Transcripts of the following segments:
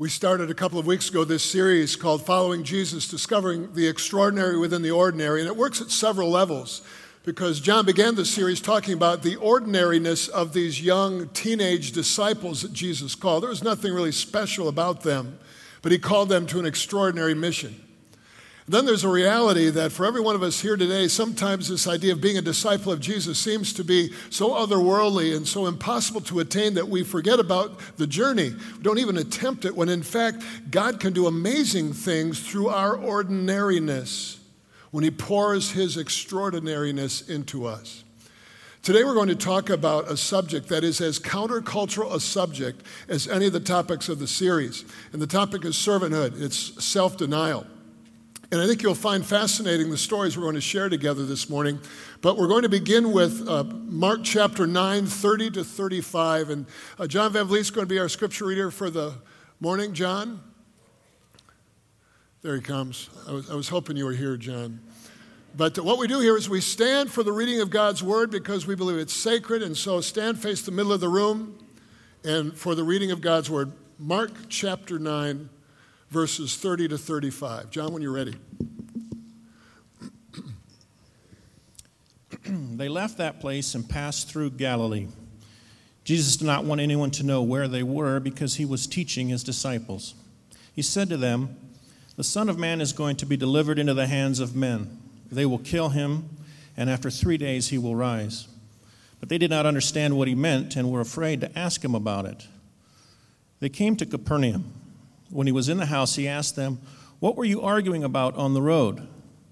We started a couple of weeks ago this series called Following Jesus Discovering the Extraordinary Within the Ordinary, and it works at several levels because John began the series talking about the ordinariness of these young teenage disciples that Jesus called. There was nothing really special about them, but he called them to an extraordinary mission. Then there's a reality that for every one of us here today, sometimes this idea of being a disciple of Jesus seems to be so otherworldly and so impossible to attain that we forget about the journey. We don't even attempt it when, in fact, God can do amazing things through our ordinariness when He pours His extraordinariness into us. Today, we're going to talk about a subject that is as countercultural a subject as any of the topics of the series. And the topic is servanthood, it's self denial. And I think you'll find fascinating the stories we're going to share together this morning. But we're going to begin with uh, Mark chapter 9, 30 to 35. And uh, John Van Vliet is going to be our scripture reader for the morning. John? There he comes. I was, I was hoping you were here, John. But what we do here is we stand for the reading of God's word because we believe it's sacred. And so stand face the middle of the room and for the reading of God's word. Mark chapter 9, verses 30 to 35. John, when you're ready. they left that place and passed through Galilee. Jesus did not want anyone to know where they were because he was teaching his disciples. He said to them, The Son of Man is going to be delivered into the hands of men. They will kill him, and after three days he will rise. But they did not understand what he meant and were afraid to ask him about it. They came to Capernaum. When he was in the house, he asked them, What were you arguing about on the road?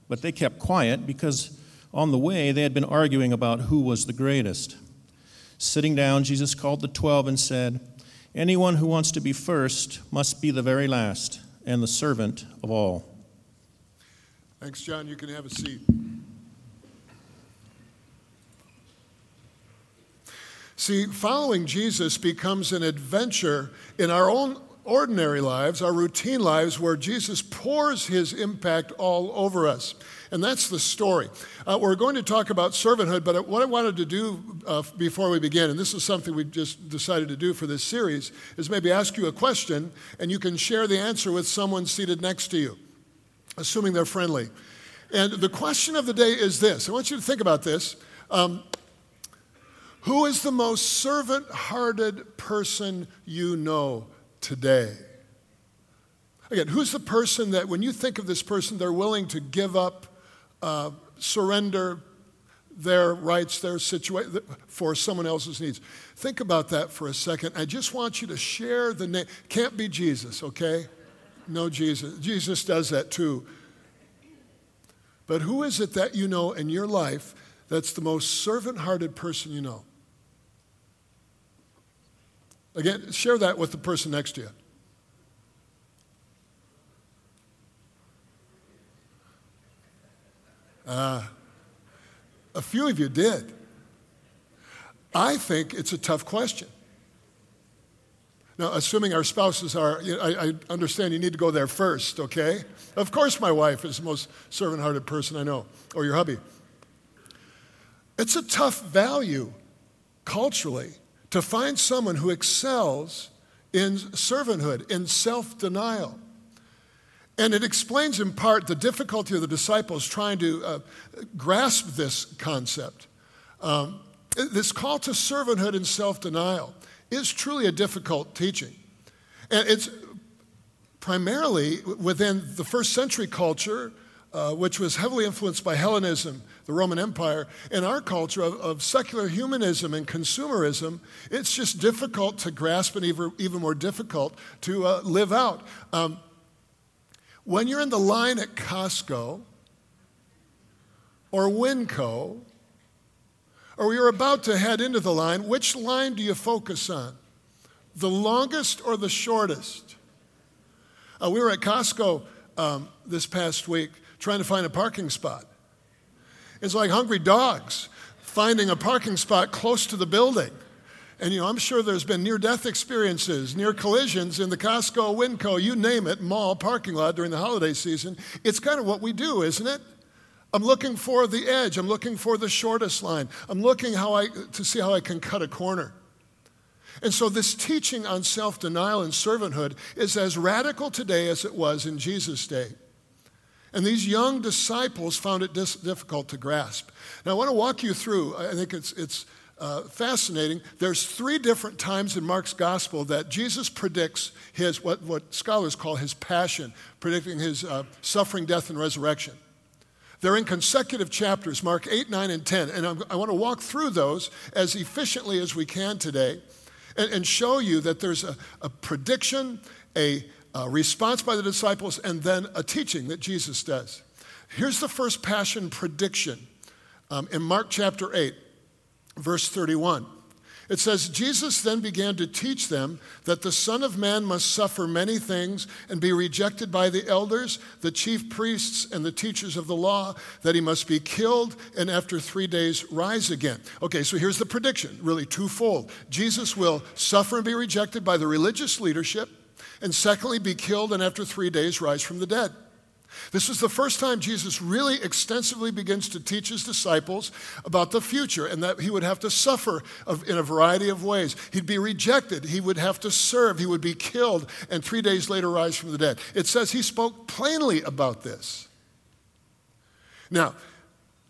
But they kept quiet because on the way they had been arguing about who was the greatest. Sitting down, Jesus called the twelve and said, Anyone who wants to be first must be the very last and the servant of all. Thanks, John. You can have a seat. See, following Jesus becomes an adventure in our own ordinary lives, our routine lives, where Jesus pours his impact all over us. And that's the story. Uh, we're going to talk about servanthood, but what I wanted to do uh, before we begin, and this is something we just decided to do for this series, is maybe ask you a question and you can share the answer with someone seated next to you, assuming they're friendly. And the question of the day is this I want you to think about this. Um, who is the most servant hearted person you know? Today. Again, who's the person that when you think of this person, they're willing to give up, uh, surrender their rights, their situation for someone else's needs? Think about that for a second. I just want you to share the name. Can't be Jesus, okay? No, Jesus. Jesus does that too. But who is it that you know in your life that's the most servant hearted person you know? Again, share that with the person next to you. Uh, a few of you did. I think it's a tough question. Now, assuming our spouses are, I, I, understand you need to go there first, okay? Of course, my wife is the most servant hearted person I know, or your hubby. It's a tough value culturally to find someone who excels in servanthood, in self denial. And it explains in part the difficulty of the disciples trying to uh, grasp this concept. Um, this call to servanthood and self denial is truly a difficult teaching. And it's primarily within the first century culture, uh, which was heavily influenced by Hellenism the Roman Empire, in our culture of, of secular humanism and consumerism, it's just difficult to grasp and even, even more difficult to uh, live out. Um, when you're in the line at Costco or Winco, or you're about to head into the line, which line do you focus on? The longest or the shortest? Uh, we were at Costco um, this past week trying to find a parking spot. It's like hungry dogs finding a parking spot close to the building. And you know, I'm sure there's been near death experiences, near collisions in the Costco, Winco, you name it, mall parking lot during the holiday season. It's kind of what we do, isn't it? I'm looking for the edge. I'm looking for the shortest line. I'm looking how I, to see how I can cut a corner. And so, this teaching on self denial and servanthood is as radical today as it was in Jesus' day. And these young disciples found it dis- difficult to grasp. Now, I want to walk you through, I think it's, it's uh, fascinating. There's three different times in Mark's gospel that Jesus predicts his, what, what scholars call his passion, predicting his uh, suffering, death, and resurrection. They're in consecutive chapters, Mark 8, 9, and 10. And I'm, i want to walk through those as efficiently as we can today and, and show you that there's a, a prediction, a, a response by the disciples, and then a teaching that Jesus does. Here's the first passion prediction um, in Mark chapter 8, verse 31. It says, Jesus then began to teach them that the Son of Man must suffer many things and be rejected by the elders, the chief priests, and the teachers of the law, that he must be killed and after three days rise again. Okay, so here's the prediction, really twofold. Jesus will suffer and be rejected by the religious leadership, and secondly, be killed and after three days rise from the dead. This is the first time Jesus really extensively begins to teach his disciples about the future and that he would have to suffer in a variety of ways. He'd be rejected, he would have to serve, he would be killed, and three days later rise from the dead. It says he spoke plainly about this. Now,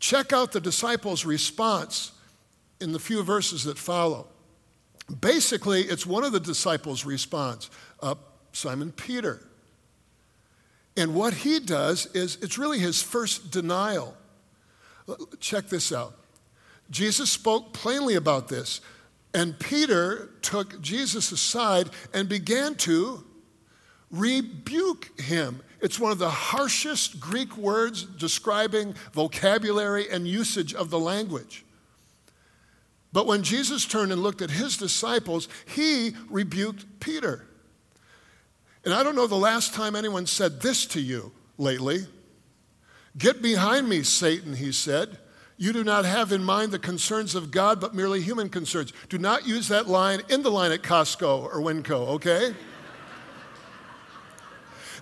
check out the disciples' response in the few verses that follow. Basically, it's one of the disciples' response, uh, Simon Peter. And what he does is it's really his first denial. Check this out. Jesus spoke plainly about this, and Peter took Jesus aside and began to rebuke him. It's one of the harshest Greek words describing vocabulary and usage of the language. But when Jesus turned and looked at his disciples, he rebuked Peter. And I don't know the last time anyone said this to you lately. Get behind me, Satan, he said. You do not have in mind the concerns of God, but merely human concerns. Do not use that line in the line at Costco or Winco, okay?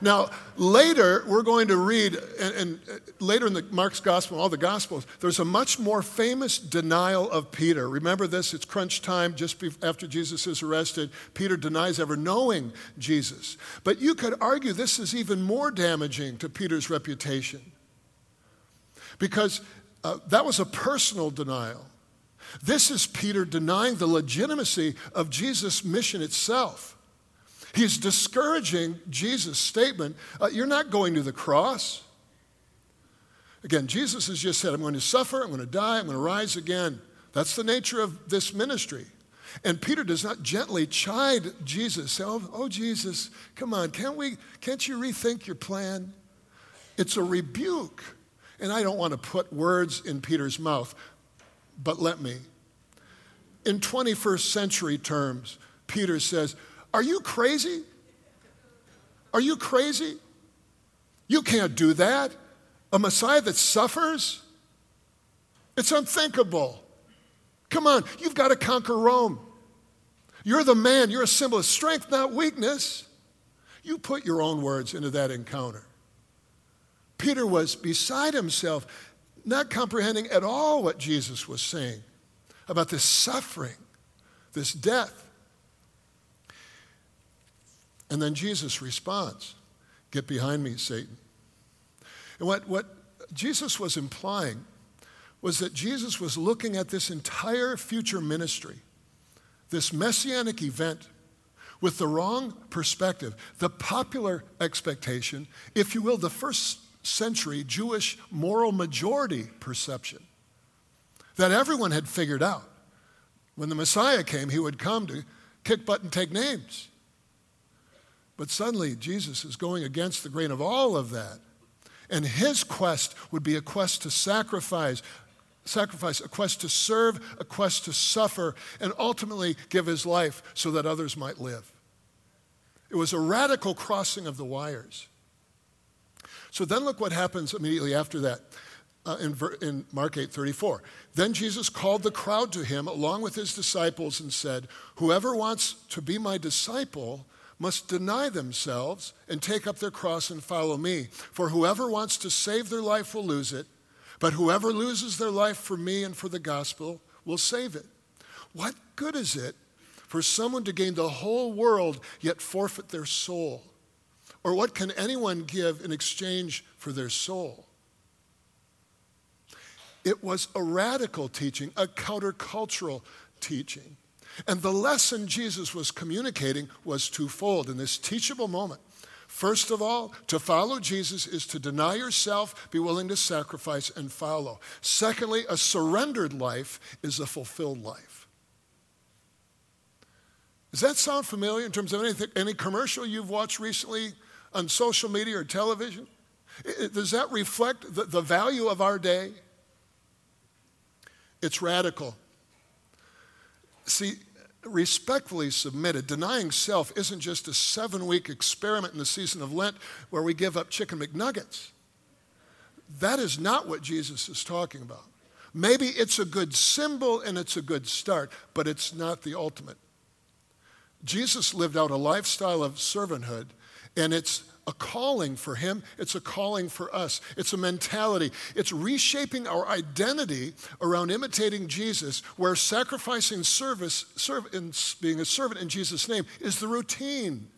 Now, later, we're going to read, and, and, later in the Mark's gospel, all the gospels, there's a much more famous denial of Peter. Remember this? It's crunch time just after Jesus is arrested. Peter denies ever knowing Jesus. But you could argue this is even more damaging to Peter's reputation because uh, that was a personal denial. This is Peter denying the legitimacy of Jesus' mission itself. He's discouraging Jesus' statement uh, You're not going to the cross. Again, Jesus has just said, I'm going to suffer, I'm going to die, I'm going to rise again. That's the nature of this ministry. And Peter does not gently chide Jesus, say, oh, oh, Jesus, come on, can't, we, can't you rethink your plan? It's a rebuke. And I don't want to put words in Peter's mouth, but let me. In 21st century terms, Peter says, are you crazy? Are you crazy? You can't do that. A Messiah that suffers? It's unthinkable. Come on, you've got to conquer Rome. You're the man, you're a symbol of strength, not weakness. You put your own words into that encounter. Peter was beside himself, not comprehending at all what Jesus was saying about this suffering, this death. And then Jesus responds Get behind me, Satan. And what, what Jesus was implying was that Jesus was looking at this entire future ministry, this messianic event, with the wrong perspective. The popular expectation, if you will, the first century Jewish moral majority perception that everyone had figured out. When the Messiah came, he would come to kick butt and take names. But suddenly, Jesus is going against the grain of all of that. And his quest would be a quest to sacrifice, sacrifice, a quest to serve, a quest to suffer, and ultimately give his life so that others might live. It was a radical crossing of the wires. So then look what happens immediately after that. Uh, in, in Mark 8 34. Then Jesus called the crowd to him along with his disciples and said, Whoever wants to be my disciple must deny themselves and take up their cross and follow me. For whoever wants to save their life will lose it, but whoever loses their life for me and for the gospel will save it. What good is it for someone to gain the whole world yet forfeit their soul? Or what can anyone give in exchange for their soul? It was a radical teaching, a countercultural teaching. And the lesson Jesus was communicating was twofold in this teachable moment. First of all, to follow Jesus is to deny yourself, be willing to sacrifice, and follow. Secondly, a surrendered life is a fulfilled life. Does that sound familiar in terms of anything, any commercial you've watched recently on social media or television? Does that reflect the, the value of our day? It's radical. See, respectfully submitted, denying self isn't just a seven week experiment in the season of Lent where we give up chicken McNuggets. That is not what Jesus is talking about. Maybe it's a good symbol and it's a good start, but it's not the ultimate. Jesus lived out a lifestyle of servanthood, and it's a calling for him, it's a calling for us. It's a mentality. It's reshaping our identity around imitating Jesus, where sacrificing service, serve, in being a servant in Jesus' name is the routine.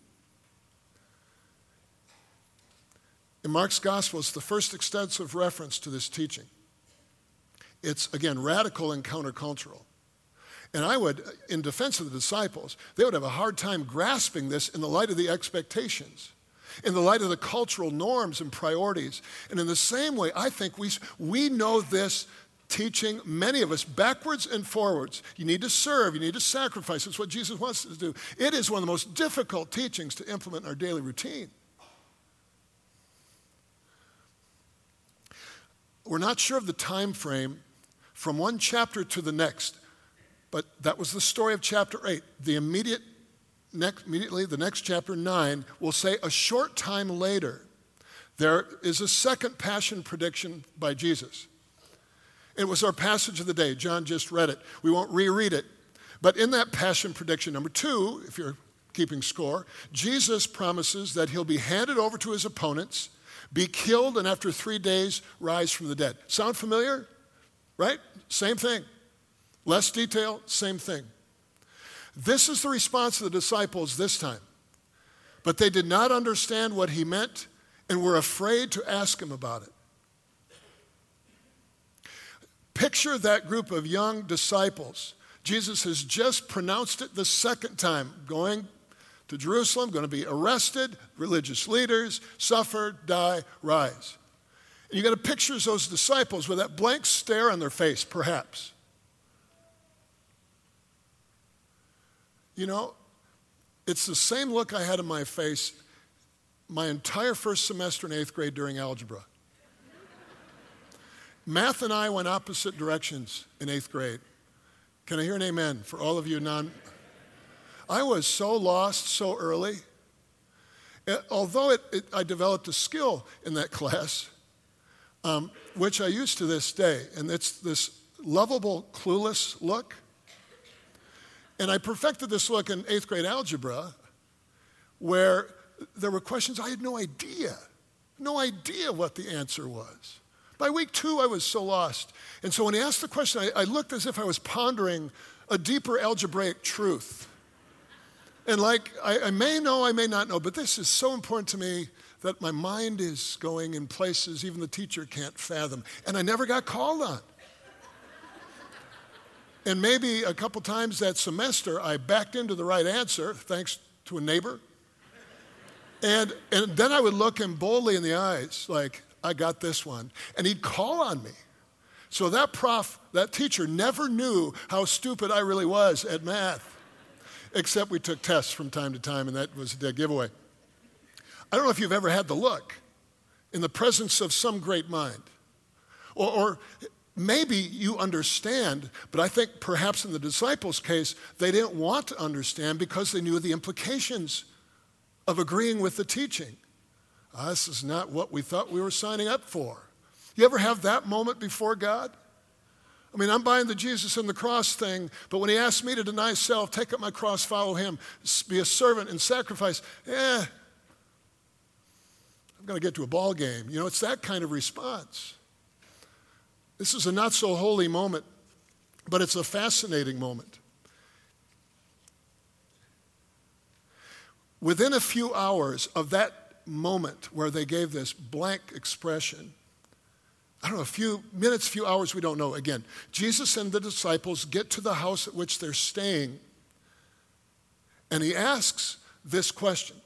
In Mark's gospel, it's the first extensive reference to this teaching. It's, again, radical and countercultural. And I would, in defense of the disciples, they would have a hard time grasping this in the light of the expectations in the light of the cultural norms and priorities. And in the same way, I think we, we know this teaching, many of us, backwards and forwards. You need to serve, you need to sacrifice. It's what Jesus wants us to do. It is one of the most difficult teachings to implement in our daily routine. We're not sure of the time frame from one chapter to the next, but that was the story of chapter 8. The immediate next, immediately, the next chapter 9 will say, a short time later, there is a second passion prediction by Jesus. It was our passage of the day. John just read it. We won't reread it. But in that passion prediction, number two, if you're keeping score, Jesus promises that he'll be handed over to his opponents, be killed, and after three days, rise from the dead. Sound familiar? Right? Same thing. Less detail, same thing. This is the response of the disciples this time. But they did not understand what he meant and were afraid to ask him about it. Picture that group of young disciples. Jesus has just pronounced it the second time, going to Jerusalem, going to be arrested, religious leaders, suffer, die, rise. And you got to picture those disciples with that blank stare on their face, perhaps. You know, it's the same look I had in my face my entire first semester in eighth grade during algebra. Math and I went opposite directions in eighth grade. Can I hear an amen for all of you non? I was so lost so early. It, although it, it, I developed a skill in that class, um, which I use to this day, and it's this lovable, clueless look. And I perfected this look in eighth grade algebra where there were questions I had no idea, no idea what the answer was. By week two, I was so lost. And so when he asked the question, I, I looked as if I was pondering a deeper algebraic truth. And like, I, I may know, I may not know, but this is so important to me that my mind is going in places even the teacher can't fathom. And I never got called on. And maybe a couple times that semester, I backed into the right answer thanks to a neighbor. And, and then I would look him boldly in the eyes, like, I got this one. And he'd call on me. So that prof, that teacher never knew how stupid I really was at math, except we took tests from time to time, and that was a dead giveaway. I don't know if you've ever had the look in the presence of some great mind. Or, or maybe you understand, but I think perhaps in the disciples' case, they didn't want to understand because they knew the implications of agreeing with the teaching. Ah, this is not what we thought we were signing up for. You ever have that moment before God? I mean, I'm buying the Jesus and the cross thing, but when he asks me to deny self, take up my cross, follow him, be a servant and sacrifice, eh, I'm going to get to a ball game. You know, it's that kind of response. This is a not so holy moment, but it's a fascinating moment. within a few hours of that moment where they gave this blank expression, I don't know, a few minutes, a few hours, we don't know. Again, Jesus and the disciples get to the house at which they're staying, and he asks this question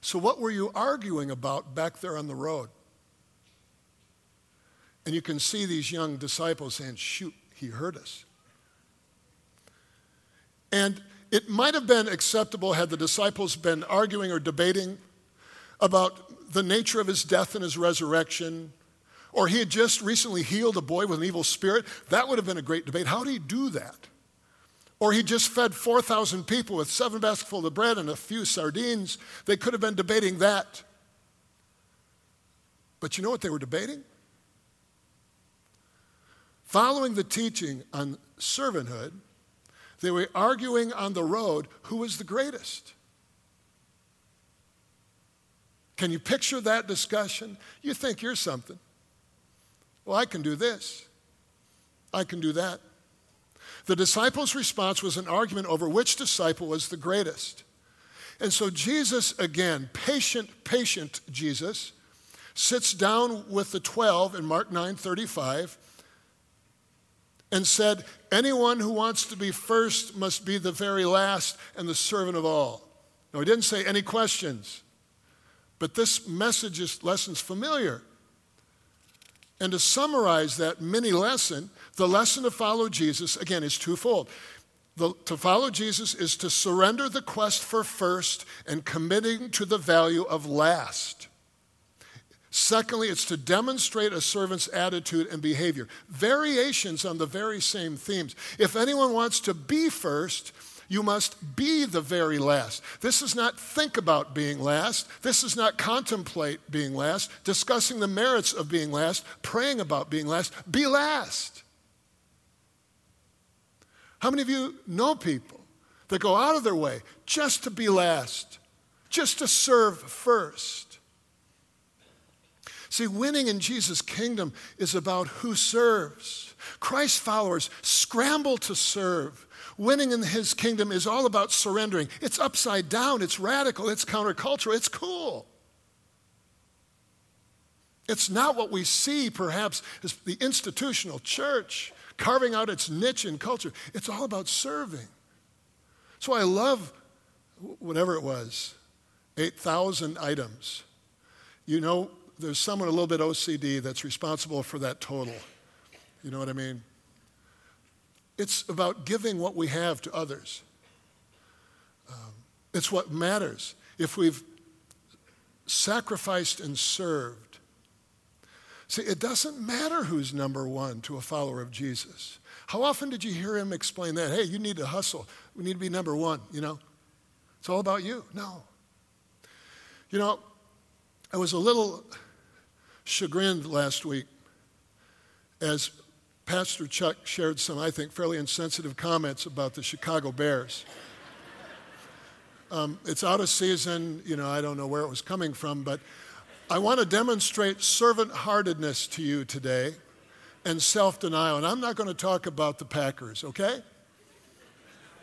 So, what were you arguing about back there on the road? And you can see these young disciples saying, Shoot, he heard us. And it might have been acceptable had the disciples been arguing or debating about the nature of his death and his resurrection, or he had just recently healed a boy with an evil spirit. That would have been a great debate. How did he do that? Or he just fed 4,000 people with seven basketfuls of bread and a few sardines. They could have been debating that. But you know what they were debating? Following the teaching on servanthood, they were arguing on the road who was the greatest. Can you picture that discussion? You think you're something. Well, I can do this. I can do that. The disciples' response was an argument over which disciple was the greatest. And so Jesus, again, patient, patient Jesus, sits down with the 12 in Mark 9 35 and said, Anyone who wants to be first must be the very last and the servant of all. No, he didn't say any questions, but this message is lessons familiar. And to summarize that mini lesson, the lesson to follow Jesus, again, is twofold. The, to follow Jesus is to surrender the quest for first and committing to the value of last. Secondly, it's to demonstrate a servant's attitude and behavior. Variations on the very same themes. If anyone wants to be first, you must be the very last. This is not think about being last. This is not contemplate being last, discussing the merits of being last, praying about being last. Be last. How many of you know people that go out of their way just to be last, just to serve first? See, winning in Jesus' kingdom is about who serves. Christ followers scramble to serve. Winning in his kingdom is all about surrendering. It's upside down, it's radical, it's countercultural, it's cool. It's not what we see, perhaps, as the institutional church carving out its niche in culture. It's all about serving. So I love whatever it was 8,000 items. You know, there's someone a little bit OCD that's responsible for that total. You know what I mean? It's about giving what we have to others. Um, it's what matters. If we've sacrificed and served, see, it doesn't matter who's number one to a follower of Jesus. How often did you hear him explain that? Hey, you need to hustle. We need to be number one, you know? It's all about you. No. You know, I was a little chagrined last week as Pastor Chuck shared some, I think, fairly insensitive comments about the Chicago Bears. Um, it's out of season, you know, I don't know where it was coming from, but I want to demonstrate servant heartedness to you today and self denial. And I'm not going to talk about the Packers, okay?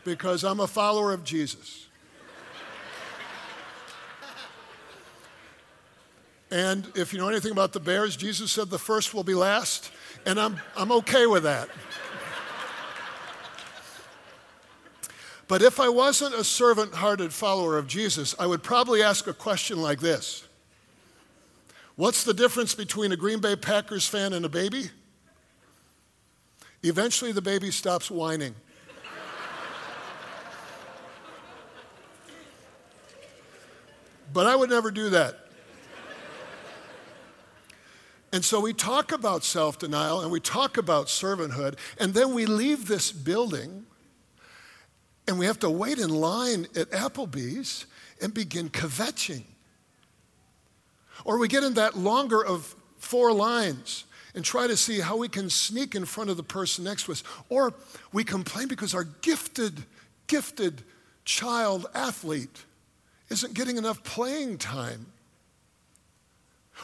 Because I'm a follower of Jesus. And if you know anything about the bears, Jesus said the first will be last, and I'm, I'm okay with that. But if I wasn't a servant hearted follower of Jesus, I would probably ask a question like this What's the difference between a Green Bay Packers fan and a baby? Eventually, the baby stops whining. but I would never do that. And so we talk about self denial and we talk about servanthood, and then we leave this building and we have to wait in line at Applebee's and begin kvetching. Or we get in that longer of four lines and try to see how we can sneak in front of the person next to us. Or we complain because our gifted, gifted child athlete isn't getting enough playing time.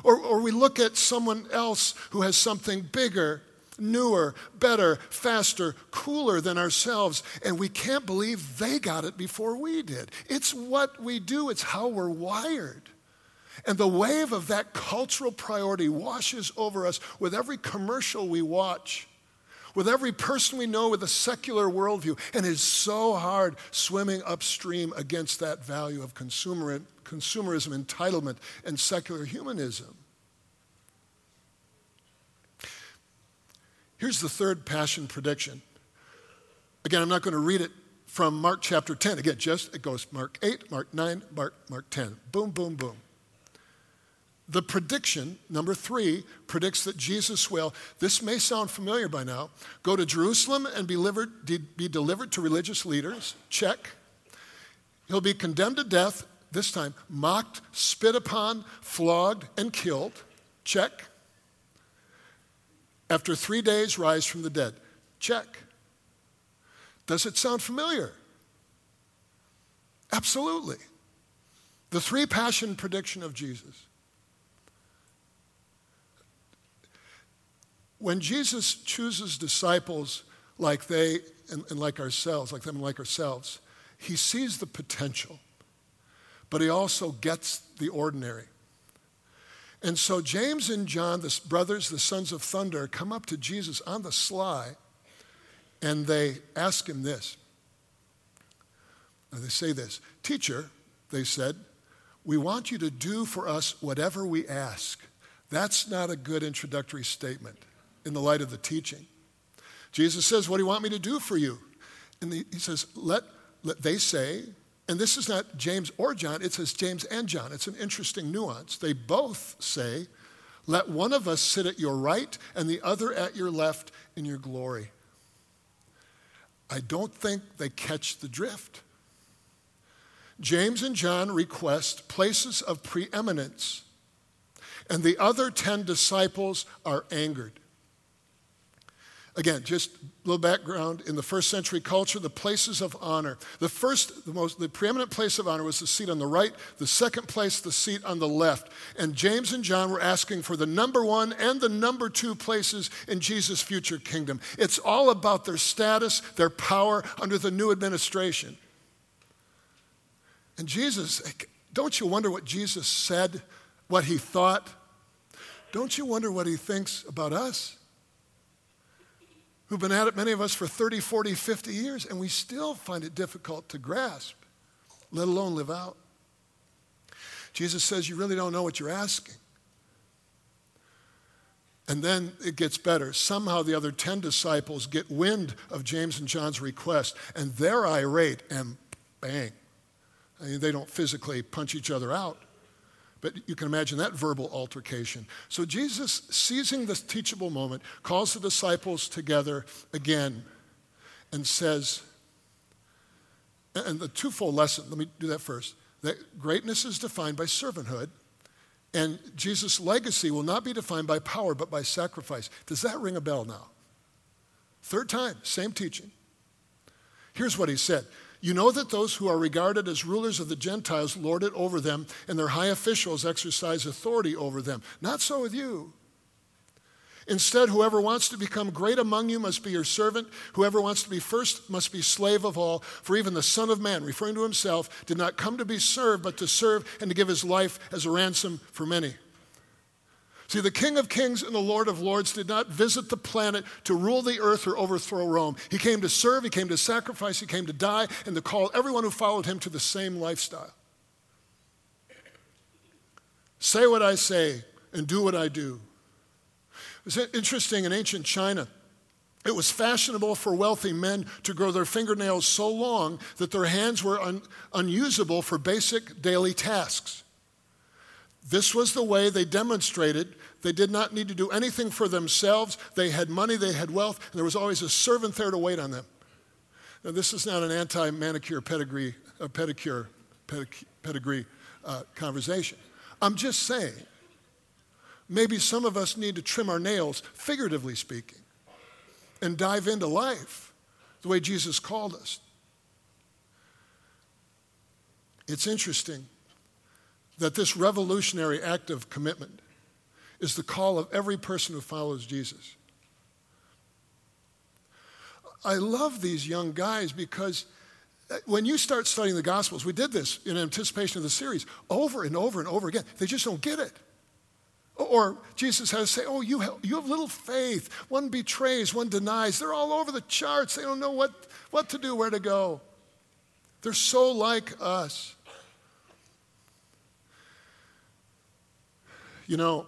Or, or we look at someone else who has something bigger newer, better, faster, cooler than ourselves, and we can't believe they got it before we did. It's what we do, it's how we're wired. And the wave of that cultural priority washes over us with every commercial we watch, with every person we know with a secular worldview. And it is so hard swimming upstream against that value of consumer, consumerism, entitlement, and secular humanism. Here's the third passion prediction. Again, I'm not going to read it from Mark chapter 10. Again, just it goes Mark 8, Mark 9, Mark, Mark 10. Boom, boom, boom. The prediction, number three, predicts that Jesus will, this may sound familiar by now, go to Jerusalem and be delivered, be delivered to religious leaders. Check. He'll be condemned to death, this time mocked, spit upon, flogged, and killed. Check. After three days, rise from the dead. Check. Does it sound familiar? Absolutely. The three passion prediction of Jesus. When Jesus chooses disciples like they and, and like ourselves, like them and like ourselves, he sees the potential, but he also gets the ordinary. And so James and John, the brothers, the sons of thunder, come up to Jesus on the sly and they ask him this. And they say this Teacher, they said, we want you to do for us whatever we ask. That's not a good introductory statement in the light of the teaching. Jesus says, What do you want me to do for you? And he says, Let, let they say, and this is not James or John, it says James and John. It's an interesting nuance. They both say, Let one of us sit at your right and the other at your left in your glory. I don't think they catch the drift. James and John request places of preeminence, and the other 10 disciples are angered. Again, just a little background. In the first century culture, the places of honor. The first, the most, the preeminent place of honor was the seat on the right. The second place, the seat on the left. And James and John were asking for the number one and the number two places in Jesus' future kingdom. It's all about their status, their power under the new administration. And Jesus, don't you wonder what Jesus said, what he thought? Don't you wonder what he thinks about us? Who've been at it, many of us, for 30, 40, 50 years, and we still find it difficult to grasp, let alone live out. Jesus says, You really don't know what you're asking. And then it gets better. Somehow the other 10 disciples get wind of James and John's request, and they're irate, and bang. I mean, they don't physically punch each other out, but you can imagine that verbal altercation. So Jesus, seizing this teachable moment, calls the disciples together again and says, and the twofold lesson, let me do that first, that greatness is defined by servanthood, and Jesus' legacy will not be defined by power, but by sacrifice. Does that ring a bell now? Third time, same teaching. Here's what he said you know that those who are regarded as rulers of the Gentiles lord it over them, and their high officials exercise authority over them. Not so with you. Instead, whoever wants to become great among you must be your servant. Whoever wants to be first must be slave of all. For even the Son of Man, referring to himself, did not come to be served, but to serve and to give his life as a ransom for many. See, the King of Kings and the Lord of Lords did not visit the planet to rule the earth or overthrow Rome. He came to serve, he came to sacrifice, he came to die, and to call everyone who followed him to the same lifestyle. Say what I say and do what I do. It's interesting in ancient China. It was fashionable for wealthy men to grow their fingernails so long that their hands were un- unusable for basic daily tasks. This was the way they demonstrated they did not need to do anything for themselves. They had money, they had wealth, and there was always a servant there to wait on them. Now, this is not an anti manicure pedigree, uh, pedicure pedigree uh, conversation. I'm just saying, maybe some of us need to trim our nails, figuratively speaking, and dive into life the way Jesus called us. It's interesting that this revolutionary act of commitment is the call of every person who follows Jesus. I love these young guys because when you start studying the Gospels, we did this in anticipation of the series over and over and over again. They just don't get it. Or Jesus has to say, Oh, you have, you have little faith. One betrays, one denies. They're all over the charts. They don't know what, what to do, where to go. They're so like us. You know,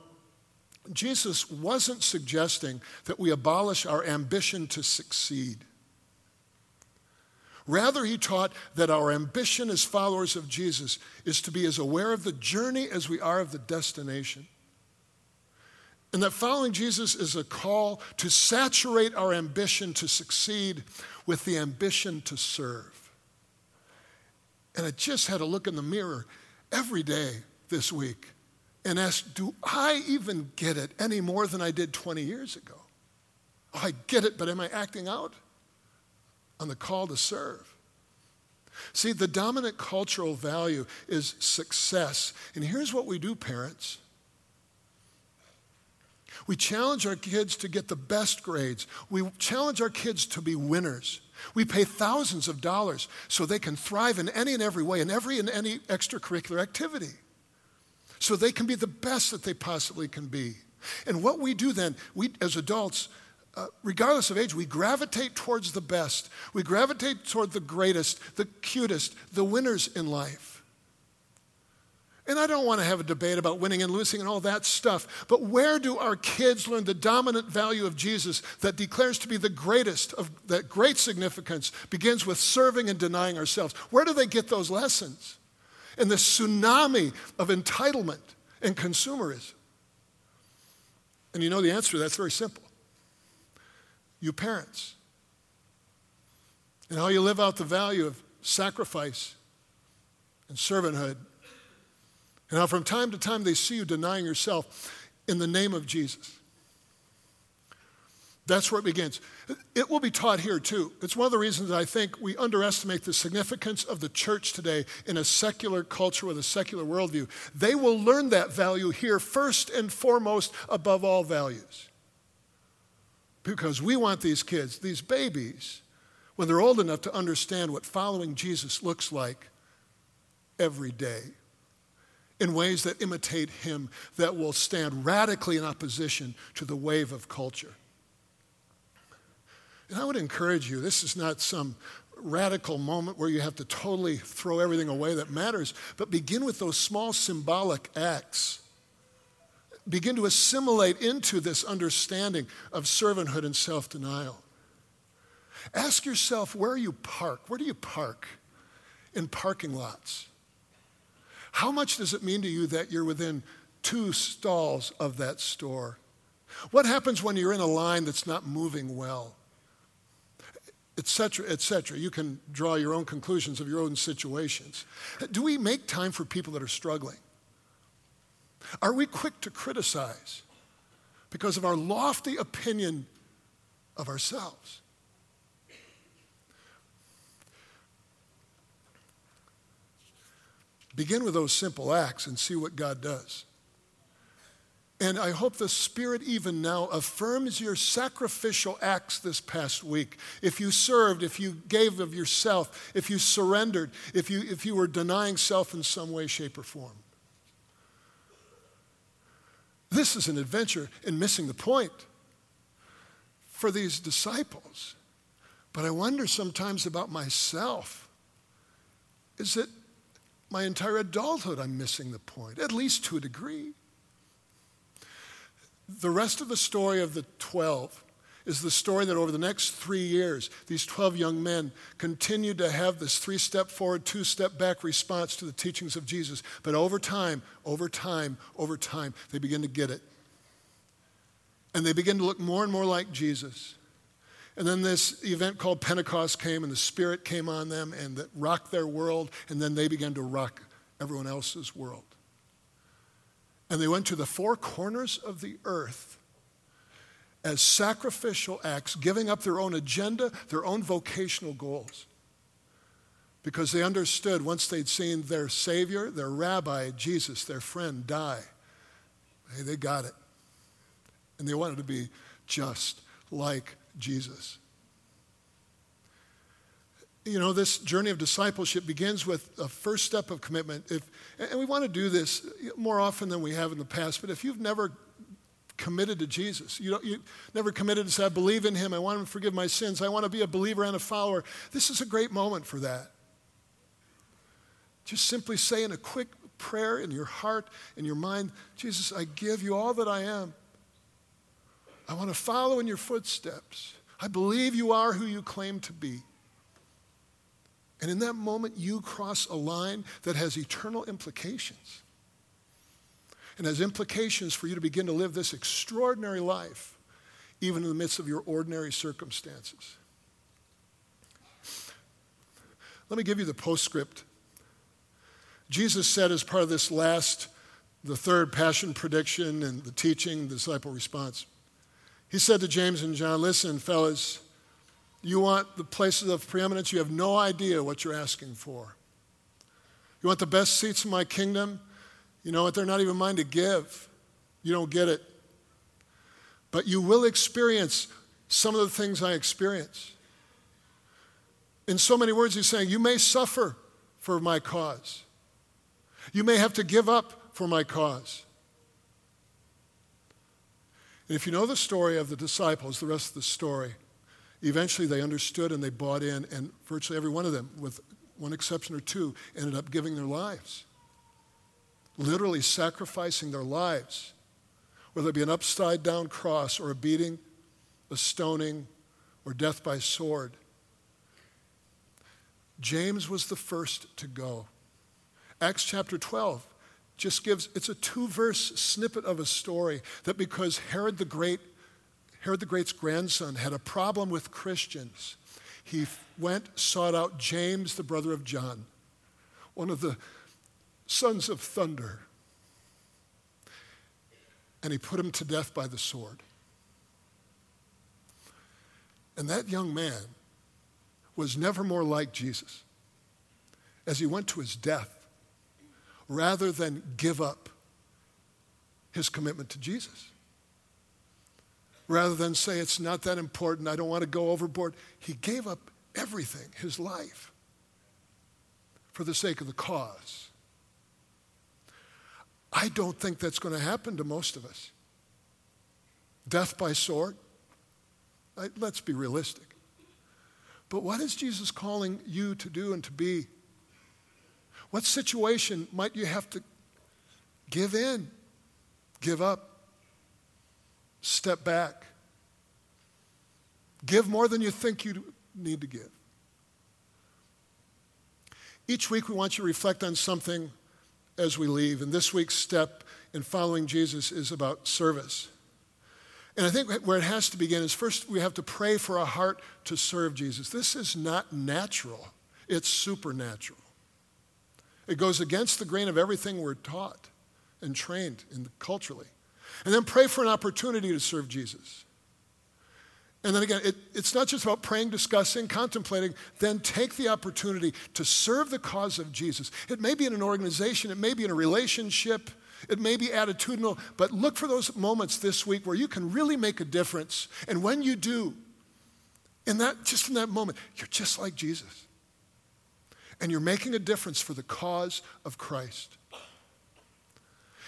Jesus wasn't suggesting that we abolish our ambition to succeed. Rather, he taught that our ambition as followers of Jesus is to be as aware of the journey as we are of the destination. And that following Jesus is a call to saturate our ambition to succeed with the ambition to serve. And I just had to look in the mirror every day this week and ask, Do I even get it any more than I did 20 years ago? Oh, I get it, but am I acting out on the call to serve? See, the dominant cultural value is success. And here's what we do, parents we challenge our kids to get the best grades, we challenge our kids to be winners. We pay thousands of dollars so they can thrive in any and every way, in every and any extracurricular activity so they can be the best that they possibly can be. And what we do then, we as adults, uh, regardless of age, we gravitate towards the best. We gravitate toward the greatest, the cutest, the winners in life. And I don't want to have a debate about winning and losing and all that stuff, but where do our kids learn the dominant value of Jesus that declares to be the greatest, of that great significance, begins with serving and denying ourselves? Where do they get those lessons? And the tsunami of entitlement and consumerism? And you know the answer that's very simple. You parents. And how you live out the value of sacrifice and servanthood. And how from time to time they see you denying yourself in the name of Jesus. That's where it begins. It will be taught here too. It's one of the reasons I think we underestimate the significance of the church today in a secular culture with a secular worldview. They will learn that value here first and foremost above all values. Because we want these kids, these babies, when they're old enough to understand what following Jesus looks like every day in ways that imitate him, that will stand radically in opposition to the wave of culture. And I would encourage you, this is not some radical moment where you have to totally throw everything away that matters, but begin with those small symbolic acts. Begin to assimilate into this understanding of servanthood and self denial. Ask yourself where you park. Where do you park in parking lots? How much does it mean to you that you're within two stalls of that store? What happens when you're in a line that's not moving well? Etc., etc. You can draw your own conclusions of your own situations. Do we make time for people that are struggling? Are we quick to criticize because of our lofty opinion of ourselves? Begin with those simple acts and see what God does. And I hope the Spirit even now affirms your sacrificial acts this past week. If you served, if you gave of yourself, if you surrendered, if you, if you were denying self in some way, shape, or form. This is an adventure in missing the point for these disciples. But I wonder sometimes about myself. Is it my entire adulthood I'm missing the point, at least to a degree? The rest of the story of the 12 is the story that over the next three years, these 12 young men continued to have this three step forward, two step back response to the teachings of Jesus. But over time, over time, over time, they begin to get it. And they begin to look more and more like Jesus. And then this event called Pentecost came, and the Spirit came on them and that rocked their world, and then they began to rock everyone else's world. And they went to the four corners of the earth as sacrificial acts, giving up their own agenda, their own vocational goals. Because they understood once they'd seen their Savior, their rabbi, Jesus, their friend, die, hey, they got it. And they wanted to be just like Jesus. You know, this journey of discipleship begins with a first step of commitment. If, and we want to do this more often than we have in the past, but if you've never committed to Jesus, you, you never committed to say, I believe in him, I want him to forgive my sins, I want to be a believer and a follower, this is a great moment for that. Just simply say in a quick prayer in your heart, in your mind, Jesus, I give you all that I am. I want to follow in your footsteps. I believe you are who you claim to be. And in that moment, you cross a line that has eternal implications and has implications for you to begin to live this extraordinary life, even in the midst of your ordinary circumstances. Let me give you the postscript. Jesus said, as part of this last, the third passion prediction and the teaching, the disciple response, he said to James and John, Listen, fellas, you want the places of preeminence? You have no idea what you're asking for. You want the best seats in my kingdom? You know what? They're not even mine to give. You don't get it. But you will experience some of the things I experience. In so many words, he's saying, You may suffer for my cause. You may have to give up for my cause. And if you know the story of the disciples, the rest of the story, Eventually, they understood and they bought in, and virtually every one of them, with one exception or two, ended up giving their lives. Literally sacrificing their lives, whether it be an upside down cross or a beating, a stoning, or death by sword. James was the first to go. Acts chapter 12 just gives, it's a two verse snippet of a story that because Herod the Great Herod the Great's grandson had a problem with Christians. He went, sought out James, the brother of John, one of the sons of thunder, and he put him to death by the sword. And that young man was never more like Jesus as he went to his death rather than give up his commitment to Jesus rather than say it's not that important, I don't want to go overboard. He gave up everything, his life, for the sake of the cause. I don't think that's going to happen to most of us. Death by sword? Let's be realistic. But what is Jesus calling you to do and to be? What situation might you have to give in, give up? Step back. Give more than you think you need to give. Each week, we want you to reflect on something as we leave. And this week's step in following Jesus is about service. And I think where it has to begin is first we have to pray for a heart to serve Jesus. This is not natural, it's supernatural. It goes against the grain of everything we're taught and trained in culturally. And then pray for an opportunity to serve Jesus. And then again, it, it's not just about praying, discussing, contemplating. Then take the opportunity to serve the cause of Jesus. It may be in an organization, it may be in a relationship, it may be attitudinal, but look for those moments this week where you can really make a difference. And when you do, in that, just in that moment, you're just like Jesus. And you're making a difference for the cause of Christ.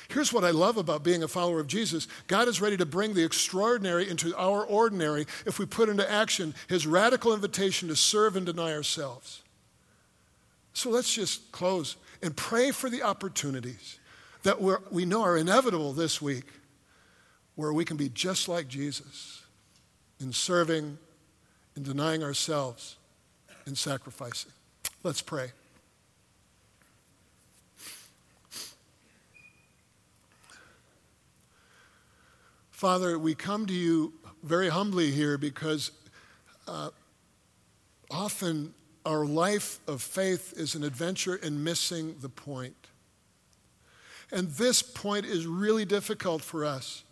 Here's what I love about being a follower of Jesus God is ready to bring the extraordinary into our ordinary if we put into action his radical invitation to serve and deny ourselves. So let's just close and pray for the opportunities that we know are inevitable this week where we can be just like Jesus in serving, in denying ourselves, in sacrificing. Let's pray. Father, we come to you very humbly here because uh, often our life of faith is an adventure in missing the point. And this point is really difficult for us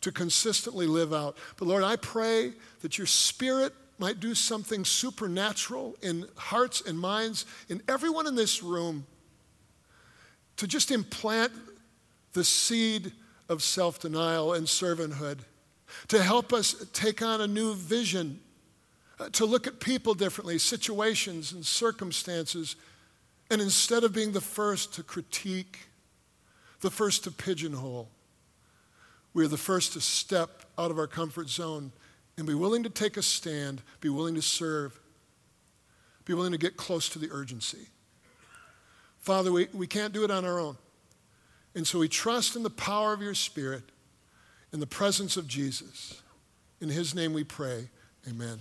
to consistently live out. But Lord, I pray that your Spirit might do something supernatural in hearts and minds, in everyone in this room, to just implant the seed of self denial and servanthood, to help us take on a new vision uh, to look at people differently, situations and circumstances, and instead of being the first to critique, the first to pigeonhole, we are the first to step out of our comfort zone and be willing to take a stand, be willing to serve, be willing to get close to the urgency. Father, we, we can't do it on our own. And so we trust in the power of your Spirit, in the presence of Jesus. In his name we pray. Amen.